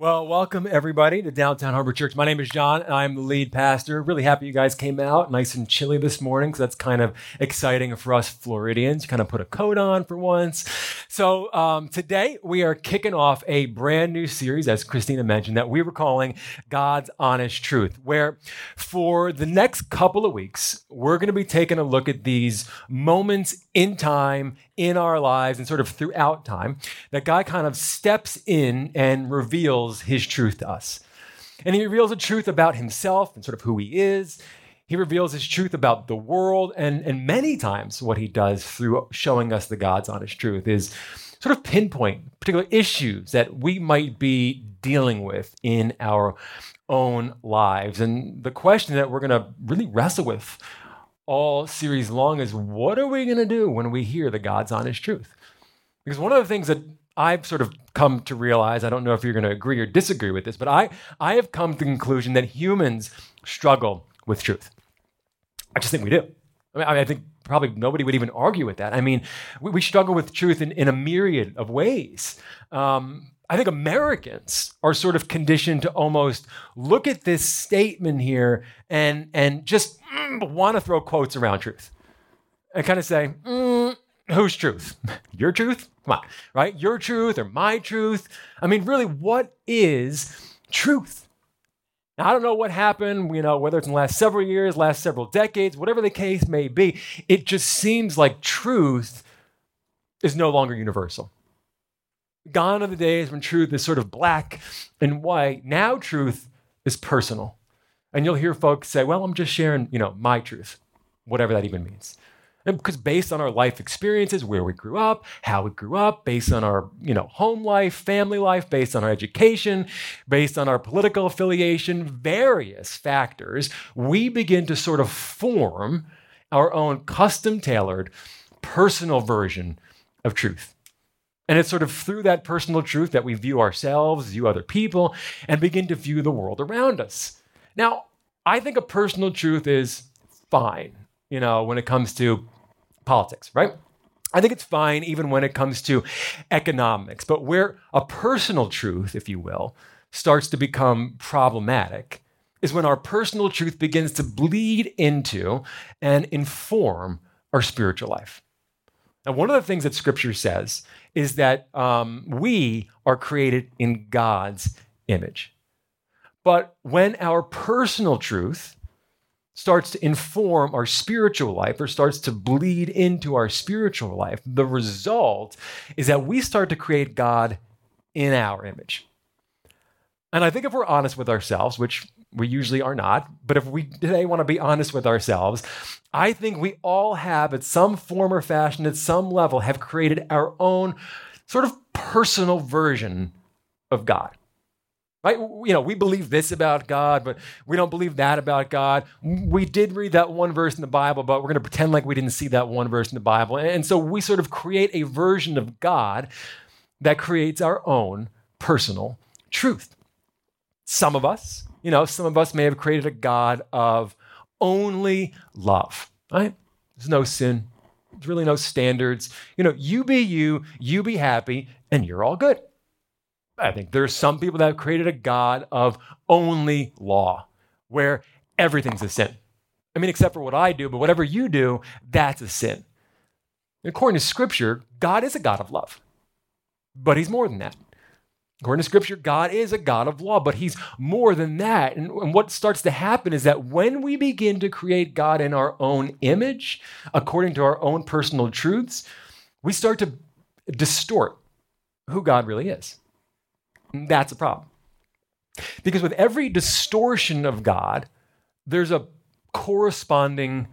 Well, welcome everybody to Downtown Harbor Church. My name is John, and I'm the lead pastor. Really happy you guys came out nice and chilly this morning, so that's kind of exciting for us Floridians. Kind of put a coat on for once. So um, today we are kicking off a brand new series, as Christina mentioned, that we were calling God's Honest Truth, where for the next couple of weeks we're going to be taking a look at these moments in time in our lives and sort of throughout time that God kind of steps in and reveals his truth to us. And he reveals a truth about himself and sort of who he is. He reveals his truth about the world. And, and many times, what he does through showing us the God's honest truth is sort of pinpoint particular issues that we might be dealing with in our own lives. And the question that we're going to really wrestle with all series long is what are we going to do when we hear the God's honest truth? Because one of the things that I've sort of come to realize, I don't know if you're going to agree or disagree with this, but I, I have come to the conclusion that humans struggle with truth. I just think we do. I, mean, I think probably nobody would even argue with that. I mean, we, we struggle with truth in, in a myriad of ways. Um, I think Americans are sort of conditioned to almost look at this statement here and and just mm, want to throw quotes around truth and kind of say, mm, whose truth? Your truth? Come on, right? Your truth or my truth? I mean, really, what is truth? Now, I don't know what happened, you know, whether it's in the last several years, last several decades, whatever the case may be, it just seems like truth is no longer universal. Gone are the days when truth is sort of black and white. Now truth is personal. And you'll hear folks say, well, I'm just sharing, you know, my truth, whatever that even means. Because based on our life experiences, where we grew up, how we grew up, based on our, you know, home life, family life, based on our education, based on our political affiliation, various factors, we begin to sort of form our own custom tailored personal version of truth. And it's sort of through that personal truth that we view ourselves, view other people, and begin to view the world around us. Now, I think a personal truth is fine, you know, when it comes to politics, right? I think it's fine even when it comes to economics. But where a personal truth, if you will, starts to become problematic is when our personal truth begins to bleed into and inform our spiritual life. Now, one of the things that scripture says is that um, we are created in God's image. But when our personal truth starts to inform our spiritual life or starts to bleed into our spiritual life, the result is that we start to create God in our image. And I think if we're honest with ourselves, which we usually are not, but if we today want to be honest with ourselves, I think we all have, at some form or fashion, at some level, have created our own sort of personal version of God. Right? You know, we believe this about God, but we don't believe that about God. We did read that one verse in the Bible, but we're going to pretend like we didn't see that one verse in the Bible. And so we sort of create a version of God that creates our own personal truth. Some of us, you know, some of us may have created a God of only love, right? There's no sin, there's really no standards. You know, you be you, you be happy, and you're all good. I think there are some people that have created a God of only law, where everything's a sin. I mean, except for what I do, but whatever you do, that's a sin. According to Scripture, God is a God of love, but He's more than that. According to Scripture, God is a God of law, but He's more than that. And, and, what starts to happen is that when we begin to create God in our own image, according to our own personal truths, we start to distort who God really is. That's a problem. Because with every distortion of God, there's a corresponding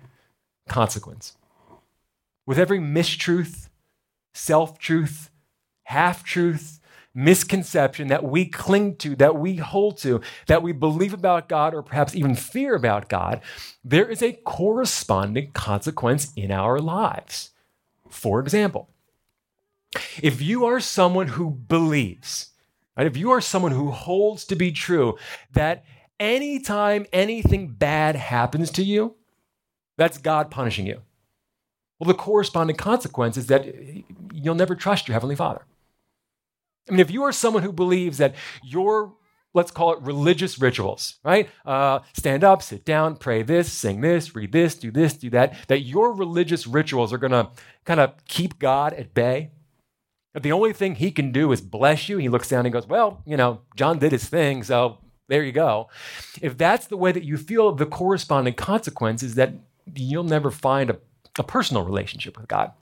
consequence. With every mistruth, self truth, half truth, misconception that we cling to, that we hold to, that we believe about God, or perhaps even fear about God, there is a corresponding consequence in our lives. For example, if you are someone who believes, Right? If you are someone who holds to be true that anytime anything bad happens to you, that's God punishing you. Well, the corresponding consequence is that you'll never trust your Heavenly Father. I mean, if you are someone who believes that your let's call it religious rituals, right? Uh, stand up, sit down, pray this, sing this, read this, do this, do that, that your religious rituals are going to kind of keep God at bay. That the only thing he can do is bless you. He looks down and goes, Well, you know, John did his thing, so there you go. If that's the way that you feel, the corresponding consequence is that you'll never find a, a personal relationship with God.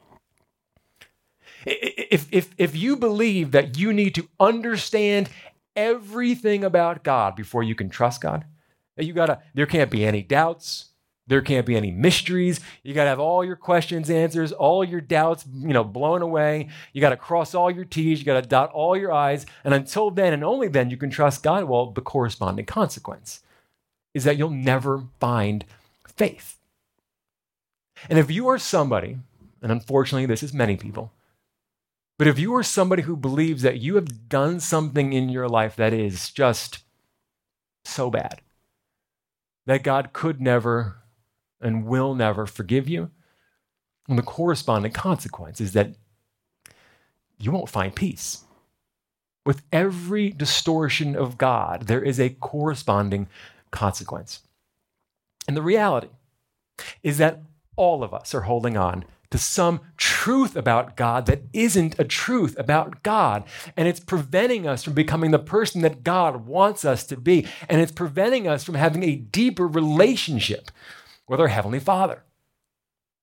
If, if, if you believe that you need to understand everything about God before you can trust God, that you gotta, there can't be any doubts, there can't be any mysteries. You got to have all your questions answers, all your doubts, you know, blown away. You got to cross all your T's, you got to dot all your I's, and until then and only then you can trust God. Well, the corresponding consequence is that you'll never find faith. And if you are somebody, and unfortunately this is many people, but if you are somebody who believes that you have done something in your life that is just so bad that God could never and will never forgive you, and the corresponding consequence is that you won't find peace. With every distortion of God, there is a corresponding consequence. And the reality is that all of us are holding on to some truth about God that isn't a truth about God. And it's preventing us from becoming the person that God wants us to be. And it's preventing us from having a deeper relationship with our Heavenly Father.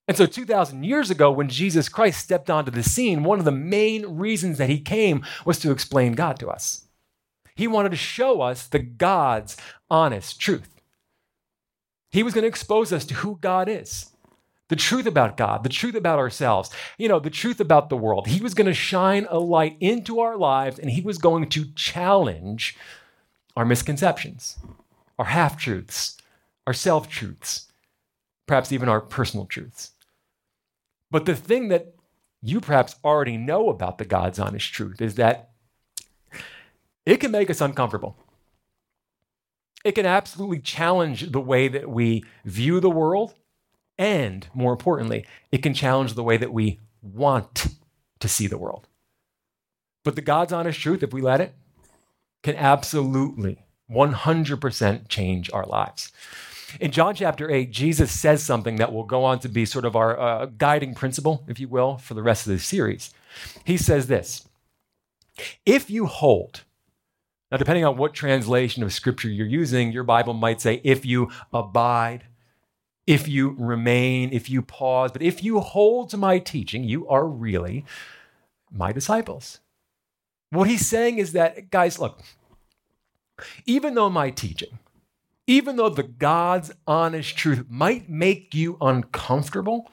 And so, 2,000 years ago, when Jesus Christ stepped onto the scene, one of the main reasons that he came was to explain God to us. He wanted to show us the God's honest truth. He was going to expose us to who God is the truth about God, the truth about ourselves, you know, the truth about the world. He was going to shine a light into our lives and he was going to challenge our misconceptions, our half truths, our self truths, perhaps even our personal truths. But the thing that you perhaps already know about the God's honest truth is that it can make us uncomfortable. It can absolutely challenge the way that we view the world and more importantly, it can challenge the way that we want to see the world. But the God's honest truth, if we let it, can absolutely 100% change our lives. In John chapter 8, Jesus says something that will go on to be sort of our uh, guiding principle, if you will, for the rest of this series. He says this If you hold, now depending on what translation of scripture you're using, your Bible might say, if you abide, if you remain, if you pause, but if you hold to my teaching, you are really my disciples. What he's saying is that, guys, look, even though my teaching, even though the God's honest truth might make you uncomfortable,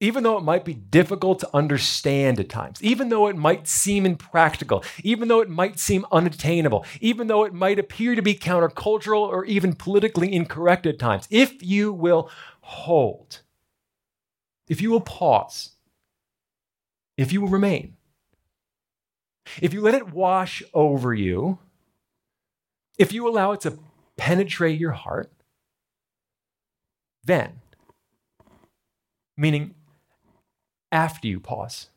even though it might be difficult to understand at times, even though it might seem impractical, even though it might seem unattainable, even though it might appear to be countercultural or even politically incorrect at times, if you will hold, if you will pause, if you will remain, if you let it wash over you, if you allow it to penetrate your heart, then, meaning after you pause.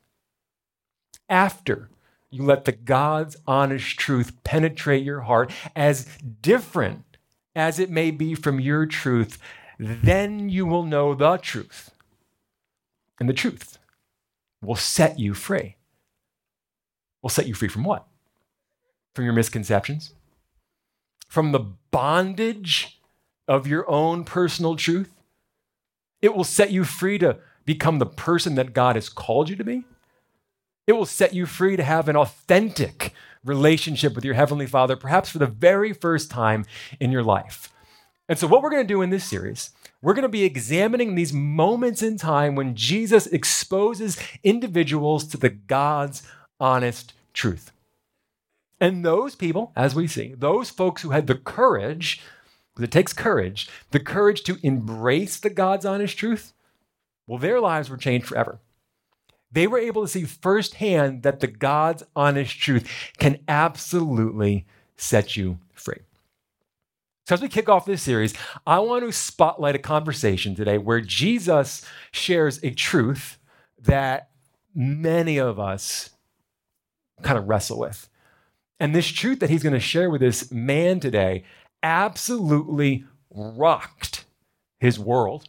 After you let the God's honest truth penetrate your heart, as different as it may be from your truth, then you will know the truth. And the truth will set you free. Will set you free from what? From your misconceptions? From the bondage of your own personal truth? It will set you free to become the person that God has called you to be. It will set you free to have an authentic relationship with your Heavenly Father, perhaps for the very first time in your life. And so, what we're going to do in this series, we're going to be examining these moments in time when Jesus exposes individuals to the God's honest truth. And those people, as we see, those folks who had the courage, because it takes courage, the courage to embrace the God's honest truth, well, their lives were changed forever. They were able to see firsthand that the God's honest truth can absolutely set you free. So, as we kick off this series, I want to spotlight a conversation today where Jesus shares a truth that many of us kind of wrestle with. And this truth that he's going to share with this man today absolutely rocked his world,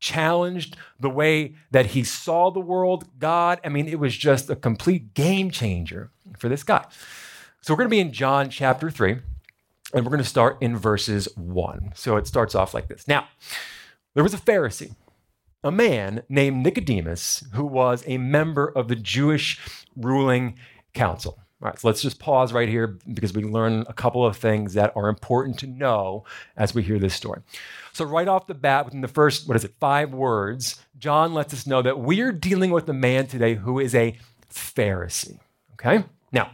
challenged the way that he saw the world, God. I mean, it was just a complete game changer for this guy. So we're going to be in John chapter 3, and we're going to start in verses 1. So it starts off like this. Now, there was a Pharisee, a man named Nicodemus, who was a member of the Jewish ruling council. All right, so let's just pause right here because we learn a couple of things that are important to know as we hear this story. So, right off the bat, within the first, what is it, five words, John lets us know that we're dealing with a man today who is a Pharisee. Okay? Now,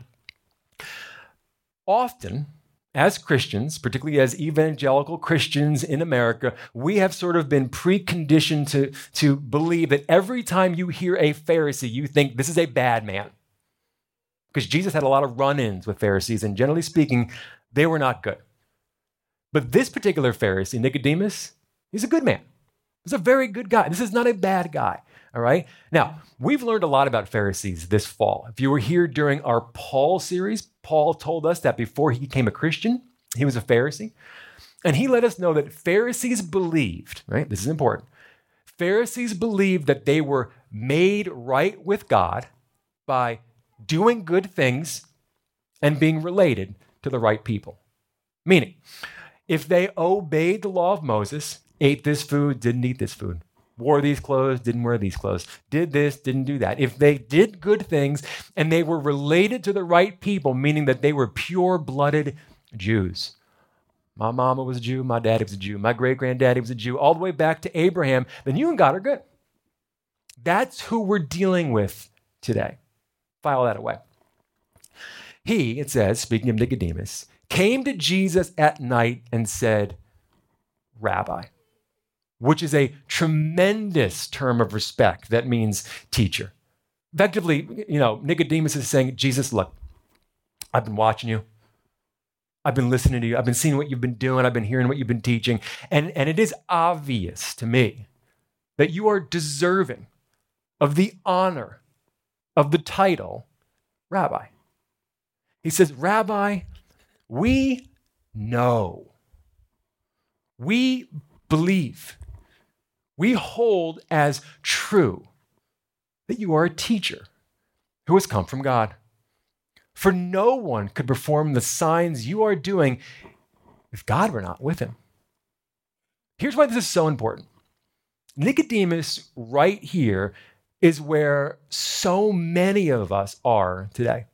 often, as Christians, particularly as evangelical Christians in America, we have sort of been preconditioned to, to believe that every time you hear a Pharisee, you think this is a bad man because Jesus had a lot of run ins with Pharisees, and generally speaking, they were not good. But this particular Pharisee, Nicodemus, he's a good man. He's a very good guy. This is not a bad guy. All right. Now, we've learned a lot about Pharisees this fall. If you were here during our Paul series, Paul told us that before he became a Christian, he was a Pharisee. And he let us know that Pharisees believed, right? This is important. Pharisees believed that they were made right with God by doing good things and being related to the right people. Meaning, if they obeyed the law of Moses, ate this food, didn't eat this food, wore these clothes, didn't wear these clothes, did this, didn't do that. If they did good things and they were related to the right people, meaning that they were pure blooded Jews. My mama was a Jew, my daddy was a Jew, my great granddaddy was a Jew, all the way back to Abraham, then you and God are good. That's who we're dealing with today. File that away. He, it says, speaking of Nicodemus, came to Jesus at night and said, Rabbi, which is a tremendous term of respect that means teacher. Effectively, you know, Nicodemus is saying, Jesus, look, I've been watching you. I've been listening to you. I've been seeing what you've been doing. I've been hearing what you've been teaching. And, and it is obvious to me that you are deserving of the honor of the title rabbi. He says, Rabbi, we know, we believe, we hold as true that you are a teacher who has come from God. For no one could perform the signs you are doing if God were not with him. Here's why this is so important. Nicodemus, right here, is where so many of us are today.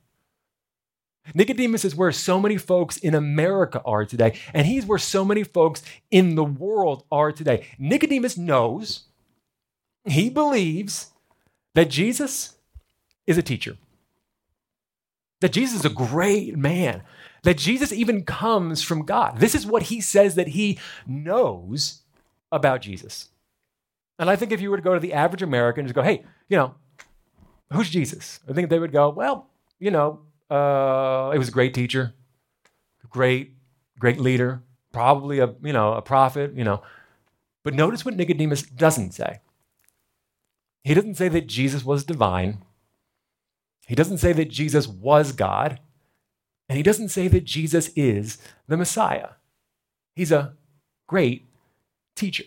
Nicodemus is where so many folks in America are today, and he's where so many folks in the world are today. Nicodemus knows, he believes that Jesus is a teacher, that Jesus is a great man, that Jesus even comes from God. This is what he says that he knows about Jesus. And I think if you were to go to the average American and just go, hey, you know, who's Jesus? I think they would go, well, you know, uh, he was a great teacher, great, great leader, probably a, you know, a prophet, you know. But notice what Nicodemus doesn't say. He doesn't say that Jesus was divine. He doesn't say that Jesus was God. And he doesn't say that Jesus is the Messiah. He's a great teacher.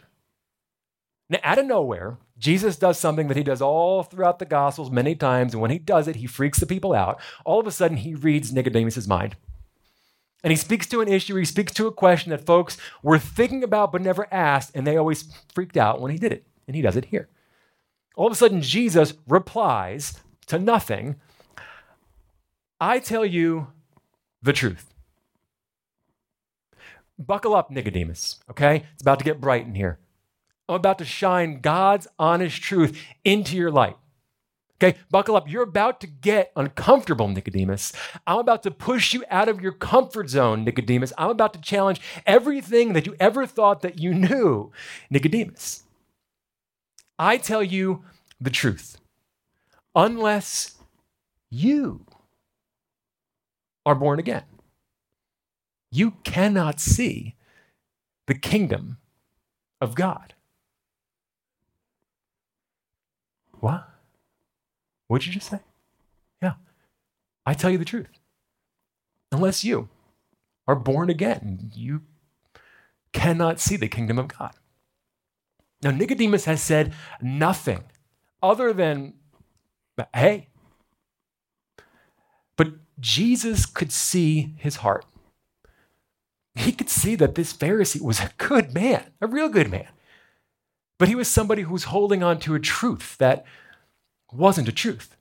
Now, out of nowhere, Jesus does something that he does all throughout the Gospels many times. And when he does it, he freaks the people out. All of a sudden, he reads Nicodemus' mind. And he speaks to an issue, he speaks to a question that folks were thinking about but never asked, and they always freaked out when he did it. And he does it here. All of a sudden, Jesus replies to nothing I tell you the truth. Buckle up, Nicodemus, okay? It's about to get bright in here. I'm about to shine God's honest truth into your light. Okay, buckle up. You're about to get uncomfortable, Nicodemus. I'm about to push you out of your comfort zone, Nicodemus. I'm about to challenge everything that you ever thought that you knew, Nicodemus. I tell you the truth. Unless you are born again, you cannot see the kingdom of God. What? What'd you just say? Yeah. I tell you the truth. Unless you are born again, you cannot see the kingdom of God. Now, Nicodemus has said nothing other than, hey. But Jesus could see his heart. He could see that this Pharisee was a good man, a real good man. But he was somebody who was holding on to a truth that wasn't a truth.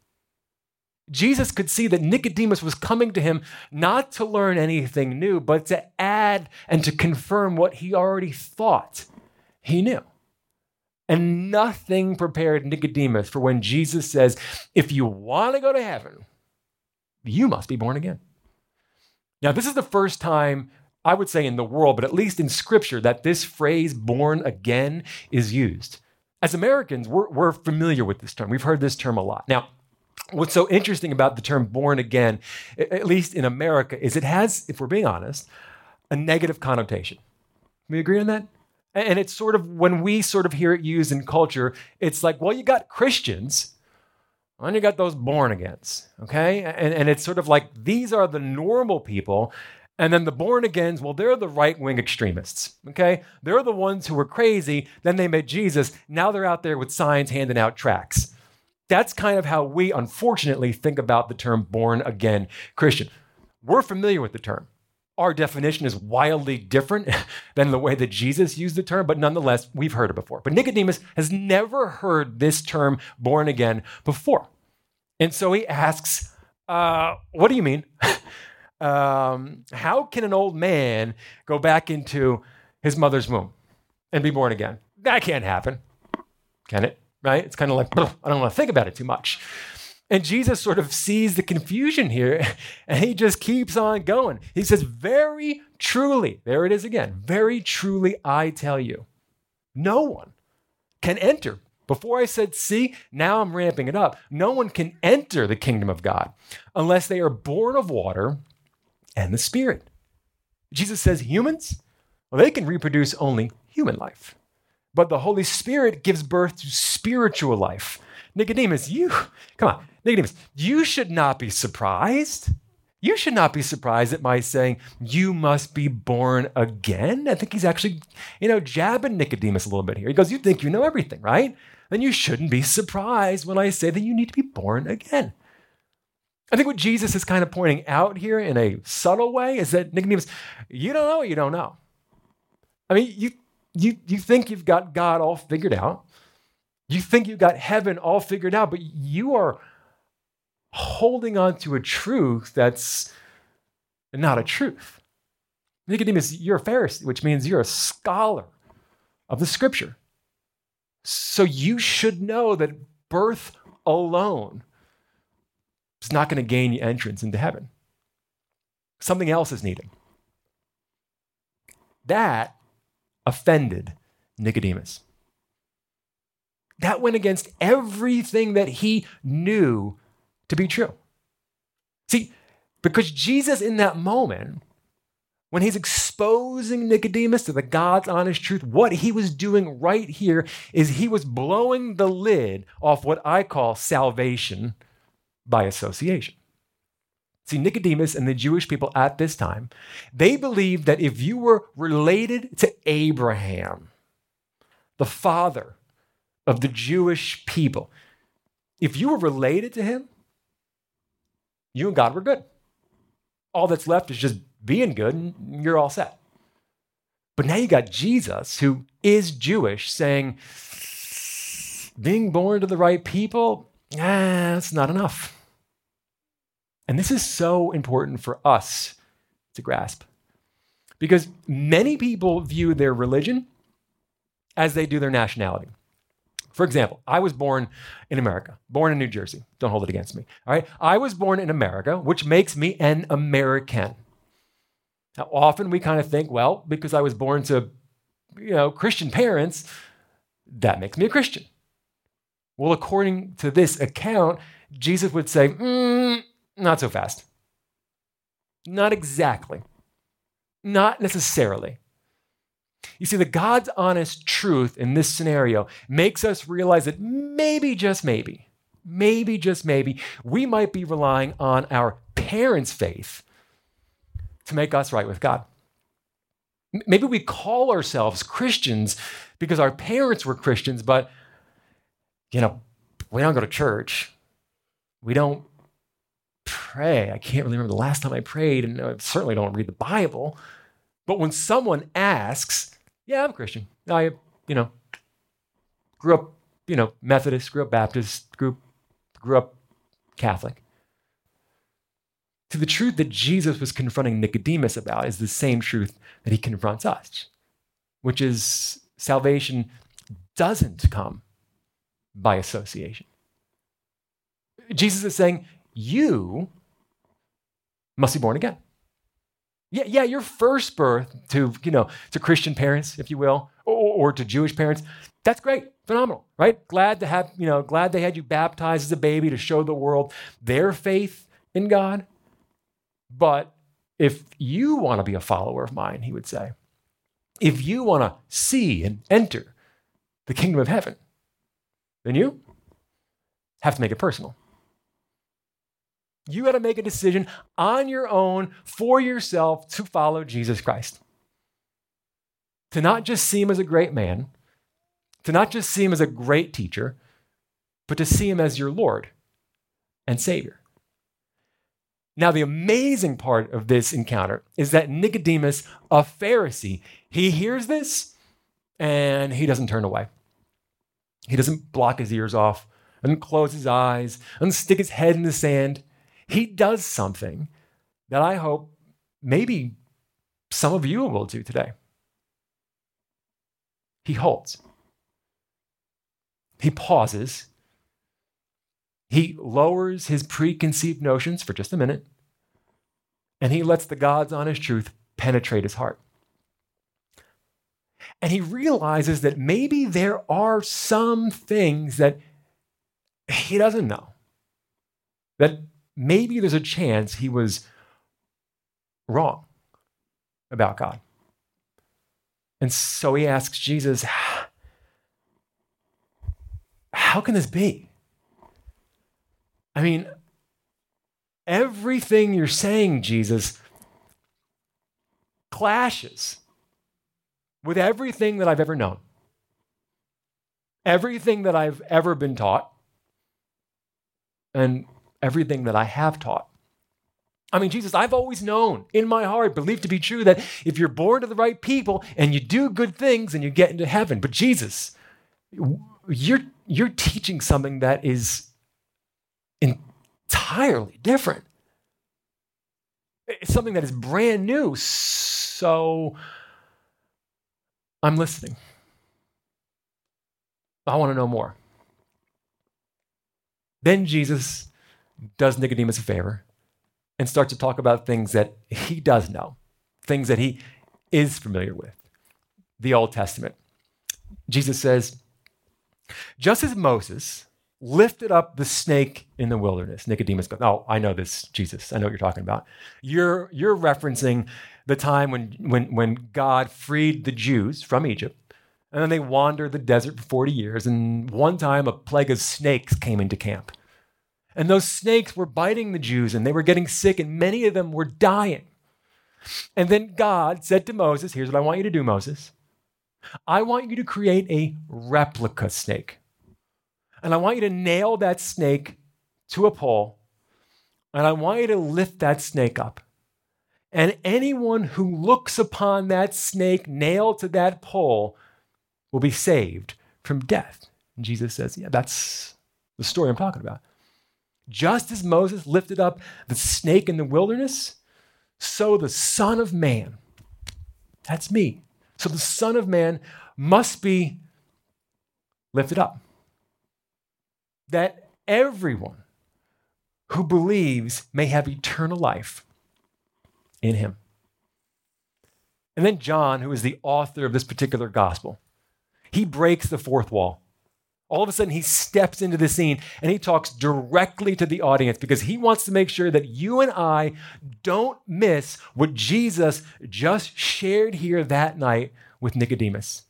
Jesus could see that Nicodemus was coming to him not to learn anything new, but to add and to confirm what he already thought he knew. And nothing prepared Nicodemus for when Jesus says, If you want to go to heaven, you must be born again. Now, this is the first time, I would say, in the world, but at least in scripture, that this phrase, born again, is used. As Americans, we're, we're familiar with this term. We've heard this term a lot. Now, what's so interesting about the term born again, at least in America, is it has, if we're being honest, a negative connotation. We agree on that? And it's sort of when we sort of hear it used in culture, it's like, well, you got Christians, and you got those born agains, okay? And, and it's sort of like these are the normal people. And then the born agains, well, they're the right wing extremists, okay? They're the ones who were crazy. Then they met Jesus. Now they're out there with signs handing out tracts. That's kind of how we, unfortunately, think about the term born again Christian. We're familiar with the term our definition is wildly different than the way that Jesus used the term, but nonetheless, we've heard it before. But Nicodemus has never heard this term born again before. And so he asks, uh, What do you mean? um, how can an old man go back into his mother's womb and be born again? That can't happen. Can it? Right? It's kind of like, I don't want to think about it too much. And Jesus sort of sees the confusion here and he just keeps on going. He says, Very truly, there it is again, very truly, I tell you, no one can enter. Before I said, see, now I'm ramping it up. No one can enter the kingdom of God unless they are born of water and the Spirit. Jesus says, humans, well, they can reproduce only human life. But the Holy Spirit gives birth to spiritual life. Nicodemus, you, come on, Nicodemus, you should not be surprised. You should not be surprised at my saying, You must be born again. I think he's actually, you know, jabbing Nicodemus a little bit here. He goes, You think you know everything, right? Then you shouldn't be surprised when I say that you need to be born again. I think what Jesus is kind of pointing out here in a subtle way is that Nicodemus, you don't know what you don't know. I mean, you, you, you think you've got God all figured out. You think you've got heaven all figured out, but you are holding on to a truth that's not a truth. Nicodemus, you're a Pharisee, which means you're a scholar of the scripture. So you should know that birth alone is not going to gain you entrance into heaven. Something else is needed. That offended Nicodemus. That went against everything that he knew to be true. See, because Jesus, in that moment, when he's exposing Nicodemus to the God's honest truth, what he was doing right here is he was blowing the lid off what I call salvation by association. See, Nicodemus and the Jewish people at this time, they believed that if you were related to Abraham, the father of the Jewish people, if you were related to him, you and God were good. All that's left is just being good, and you're all set. But now you got Jesus, who is Jewish, saying, being born to the right people, that's not enough. And this is so important for us to grasp. Because many people view their religion as they do their nationality. For example, I was born in America, born in New Jersey. Don't hold it against me. All right. I was born in America, which makes me an American. Now, often we kind of think, well, because I was born to, you know, Christian parents, that makes me a Christian. Well, according to this account, Jesus would say, mm, not so fast. Not exactly. Not necessarily. You see, the God's honest truth in this scenario makes us realize that maybe, just maybe, maybe, just maybe, we might be relying on our parents' faith to make us right with God. Maybe we call ourselves Christians because our parents were Christians, but, you know, we don't go to church. We don't pray. I can't really remember the last time I prayed, and I certainly don't read the Bible. But when someone asks, yeah, I'm a Christian. I, you know, grew up, you know, Methodist, grew up Baptist, grew, grew up Catholic. To the truth that Jesus was confronting Nicodemus about is the same truth that he confronts us, which is salvation doesn't come by association. Jesus is saying, You must be born again. Yeah, yeah, your first birth to, you know, to Christian parents, if you will, or, or to Jewish parents, that's great, phenomenal, right? Glad to have, you know, glad they had you baptized as a baby to show the world their faith in God. But if you want to be a follower of mine, he would say, if you want to see and enter the kingdom of heaven, then you have to make it personal. You got to make a decision on your own for yourself to follow Jesus Christ. To not just see him as a great man, to not just see him as a great teacher, but to see him as your Lord and Savior. Now, the amazing part of this encounter is that Nicodemus, a Pharisee, he hears this and he doesn't turn away. He doesn't block his ears off and close his eyes and stick his head in the sand he does something that I hope maybe some of you will do today. He halts. he pauses, he lowers his preconceived notions for just a minute, and he lets the God's honest truth penetrate his heart. And he realizes that maybe there are some things that he doesn't know, that maybe there's a chance he was wrong about God. And so he asks Jesus, How can this be? I mean, everything you're saying, Jesus, clashes with everything that I've ever known, everything that I've ever been taught. And everything that I have taught. I mean, Jesus, I've always known in my heart, believed to be true, that if you're born to the right people and you do good things, and you get into heaven. But Jesus, you're, you're teaching something that is entirely different. It's something that is brand new. So I'm listening. I want to know more. Then Jesus does Nicodemus a favor and starts to talk about things that he does know, things that he is familiar with. The Old Testament. Jesus says, just as Moses lifted up the snake in the wilderness, Nicodemus goes, Oh, I know this, Jesus. I know what you're talking about. You're, you're referencing the time when, when, when God freed the Jews from Egypt. And then they wandered the desert for 40 years. And one time, a plague of snakes came into camp. And those snakes were biting the Jews and they were getting sick, and many of them were dying. And then God said to Moses, Here's what I want you to do, Moses. I want you to create a replica snake. And I want you to nail that snake to a pole. And I want you to lift that snake up. And anyone who looks upon that snake nailed to that pole will be saved from death. And Jesus says, Yeah, that's the story I'm talking about. Just as Moses lifted up the snake in the wilderness, so the Son of Man, that's me. So the Son of Man must be lifted up. That everyone who believes may have eternal life in him. And then John, who is the author of this particular gospel, he breaks the fourth wall all of a sudden he steps into the scene and he talks directly to the audience because he wants to make sure that you and I don't miss what Jesus just shared here that night with Nicodemus.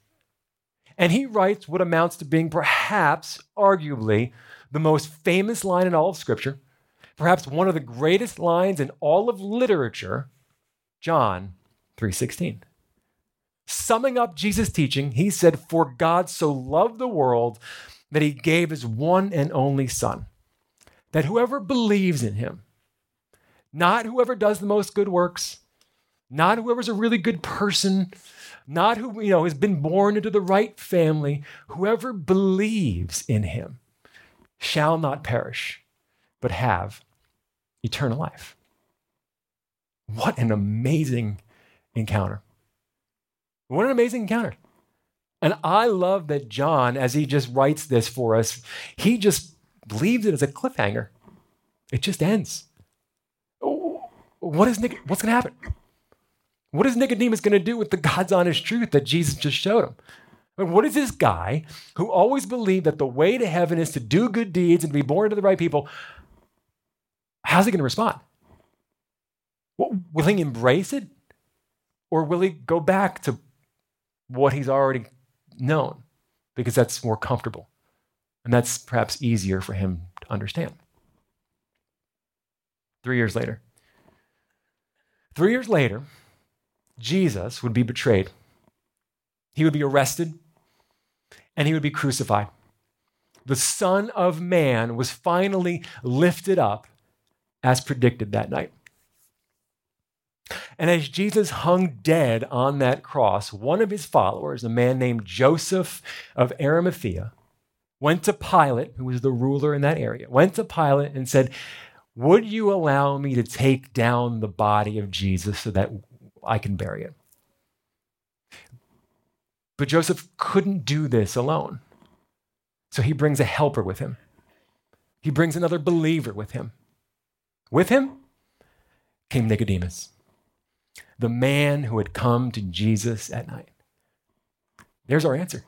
And he writes what amounts to being perhaps, arguably, the most famous line in all of Scripture, perhaps one of the greatest lines in all of literature, John 3:16. Summing up Jesus' teaching, he said, "For God so loved the world that he gave his one and only son, that whoever believes in him, not whoever does the most good works, not whoever's a really good person, not who you know has been born into the right family, whoever believes in him shall not perish, but have eternal life. What an amazing encounter. What an amazing encounter. And I love that John, as he just writes this for us, he just leaves it as a cliffhanger. It just ends. What is Nic- what's going to happen? What is Nicodemus going to do with the God's honest truth that Jesus just showed him? what is this guy who always believed that the way to heaven is to do good deeds and to be born to the right people? How's he going to respond? Will he embrace it? Or will he go back to what he's already known? Because that's more comfortable. And that's perhaps easier for him to understand. Three years later. Three years later, Jesus would be betrayed. He would be arrested and he would be crucified. The Son of Man was finally lifted up as predicted that night. And as Jesus hung dead on that cross, one of his followers, a man named Joseph of Arimathea, went to Pilate, who was the ruler in that area, went to Pilate and said, Would you allow me to take down the body of Jesus so that I can bury it? But Joseph couldn't do this alone. So he brings a helper with him. He brings another believer with him. With him came Nicodemus, the man who had come to Jesus at night. There's our answer.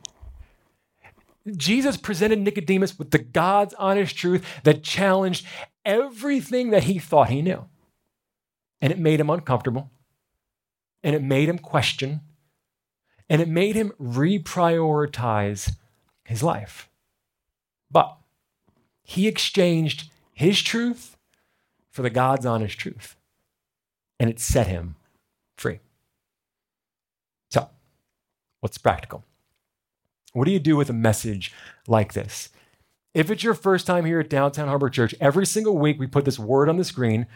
Jesus presented Nicodemus with the God's honest truth that challenged everything that he thought he knew. And it made him uncomfortable. And it made him question. And it made him reprioritize his life. But he exchanged his truth for the God's honest truth. And it set him free. So, what's practical? What do you do with a message like this? If it's your first time here at Downtown Harbor Church, every single week we put this word on the screen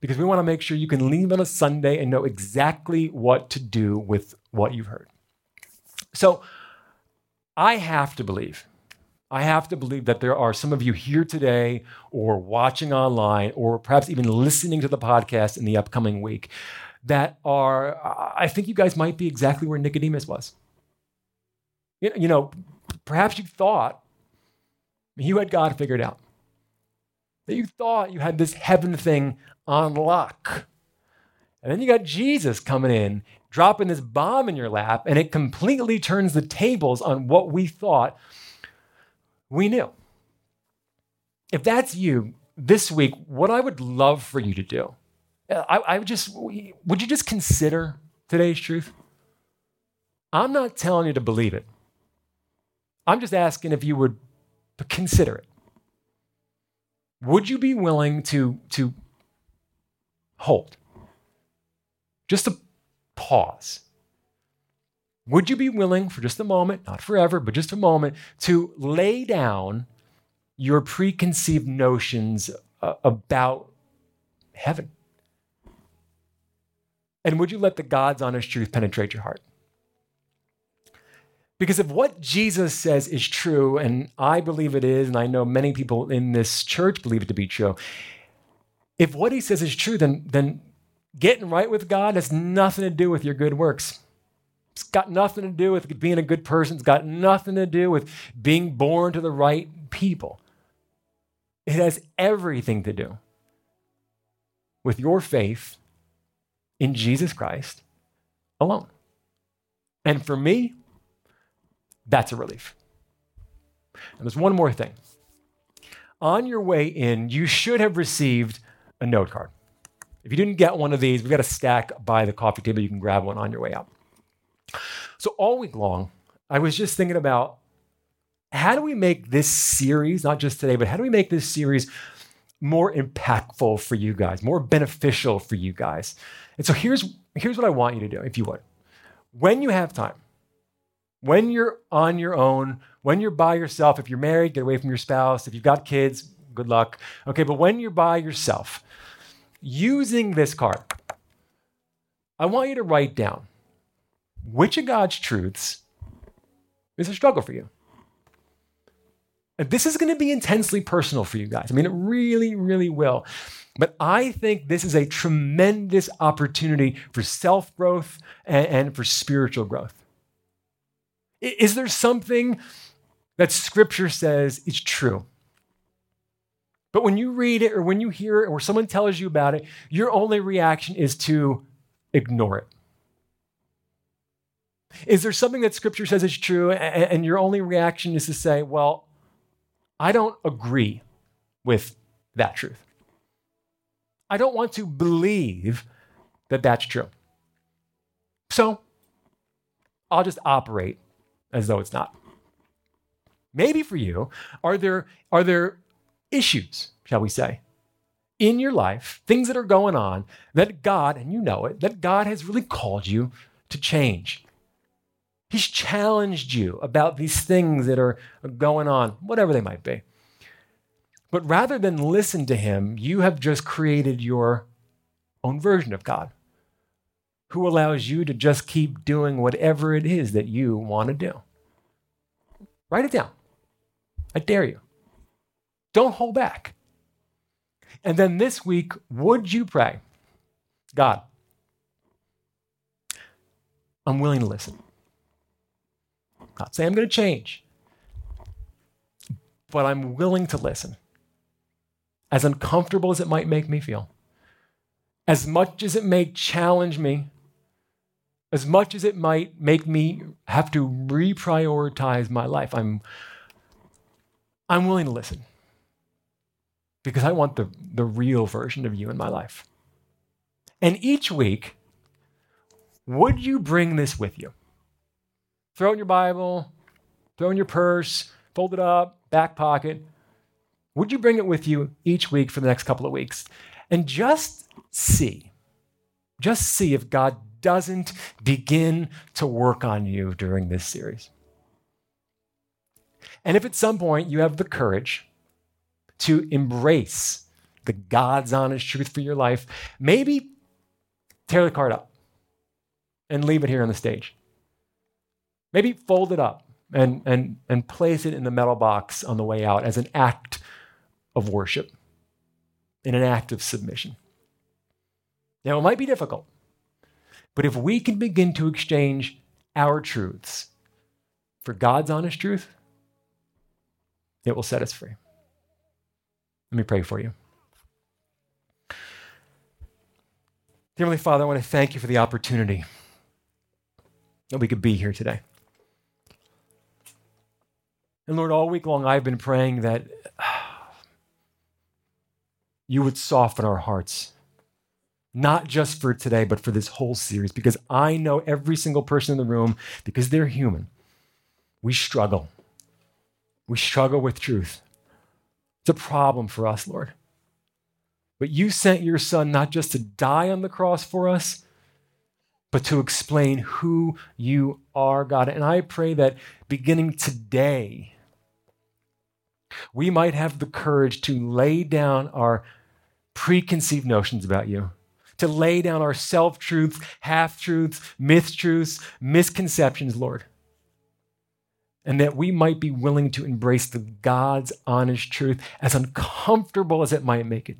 because we want to make sure you can leave on a Sunday and know exactly what to do with what you've heard. So, I have to believe I have to believe that there are some of you here today or watching online or perhaps even listening to the podcast in the upcoming week that are, I think you guys might be exactly where Nicodemus was. You know, perhaps you thought you had God figured out, that you thought you had this heaven thing on lock. And then you got Jesus coming in, dropping this bomb in your lap, and it completely turns the tables on what we thought we knew. If that's you this week, what I would love for you to do, uh, I, I would just, would you just consider today's truth? I'm not telling you to believe it. I'm just asking if you would consider it. Would you be willing to, to hold? Just a pause would you be willing for just a moment, not forever, but just a moment, to lay down your preconceived notions uh, about heaven? And would you let the God's honest truth penetrate your heart? Because if what Jesus says is true, and I believe it is, and I know many people in this church believe it to be true, if what he says is true, then, then getting right with God has nothing to do with your good works. It's got nothing to do with being a good person. It's got nothing to do with being born to the right people. It has everything to do with your faith in Jesus Christ alone. And for me, that's a relief. And there's one more thing. On your way in, you should have received a note card. If you didn't get one of these, we've got a stack by the coffee table. You can grab one on your way out. So all week long, I was just thinking about how do we make this series, not just today, but how do we make this series more impactful for you guys, more beneficial for you guys? And so here's, here's what I want you to do, if you would. When you have time, when you're on your own, when you're by yourself, if you're married, get away from your spouse. If you've got kids, good luck. Okay, but when you're by yourself, using this card, I want you to write down which of God's truths is a struggle for you. And this is going to be intensely personal for you guys. I mean, it really, really will. But I think this is a tremendous opportunity for self growth and, and, for spiritual growth. Is there something that scripture says is true? But when you read it or when you hear it or someone tells you about it, your only reaction is to ignore it. Is there something that scripture says is true and, your only reaction is to say, well, I don't agree with that truth. I don't want to believe that that's true. So I'll just operate as though it's not. Maybe for you, are there, are there issues, shall we say, in your life, things that are going on that God, and you know it, that God has really called you to change? He's challenged you about these things that are going on, whatever they might be. But rather than listen to him, you have just created your own version of God who allows you to just keep doing whatever it is that you want to do. Write it down. I dare you. Don't hold back. And then this week, would you pray, God, I'm willing to listen. Not saying I'm going to change, but I'm willing to listen. As uncomfortable as it might make me feel, as much as it may challenge me, as much as it might make me have to reprioritize my life, I'm, I'm willing to listen because I want the, the real version of you in my life. And each week, would you bring this with you? Throw in your Bible, throw in your purse, fold it up, back pocket. Would you bring it with you each week for the next couple of weeks? And just see, just see if God doesn't begin to work on you during this series. And if at some point you have the courage to embrace the God's honest truth for your life, maybe tear the card up and leave it here on the stage. Maybe fold it up and, and, and place it in the metal box on the way out as an act of worship, in an act of submission. Now, it might be difficult, but if we can begin to exchange our truths for God's honest truth, it will set us free. Let me pray for you. Heavenly Father, I want to thank you for the opportunity that we could be here today. And Lord, all week long I've been praying that you would soften our hearts, not just for today, but for this whole series, because I know every single person in the room, because they're human, we struggle. We struggle with truth. It's a problem for us, Lord. But you sent your son not just to die on the cross for us, but to explain who you are, God. And I pray that beginning today, we might have the courage to lay down our preconceived notions about you, to lay down our self truths, half truths, myth truths, misconceptions, Lord. And that we might be willing to embrace the God's honest truth, as uncomfortable as it might make it,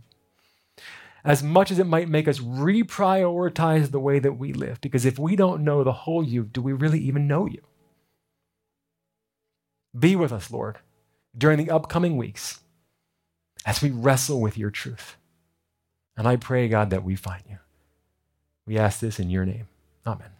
as much as it might make us reprioritize the way that we live. Because if we don't know the whole you, do we really even know you? Be with us, Lord during the upcoming weeks as we wrestle with your truth. And I pray, God, that we find you. We ask this in your name. Amen.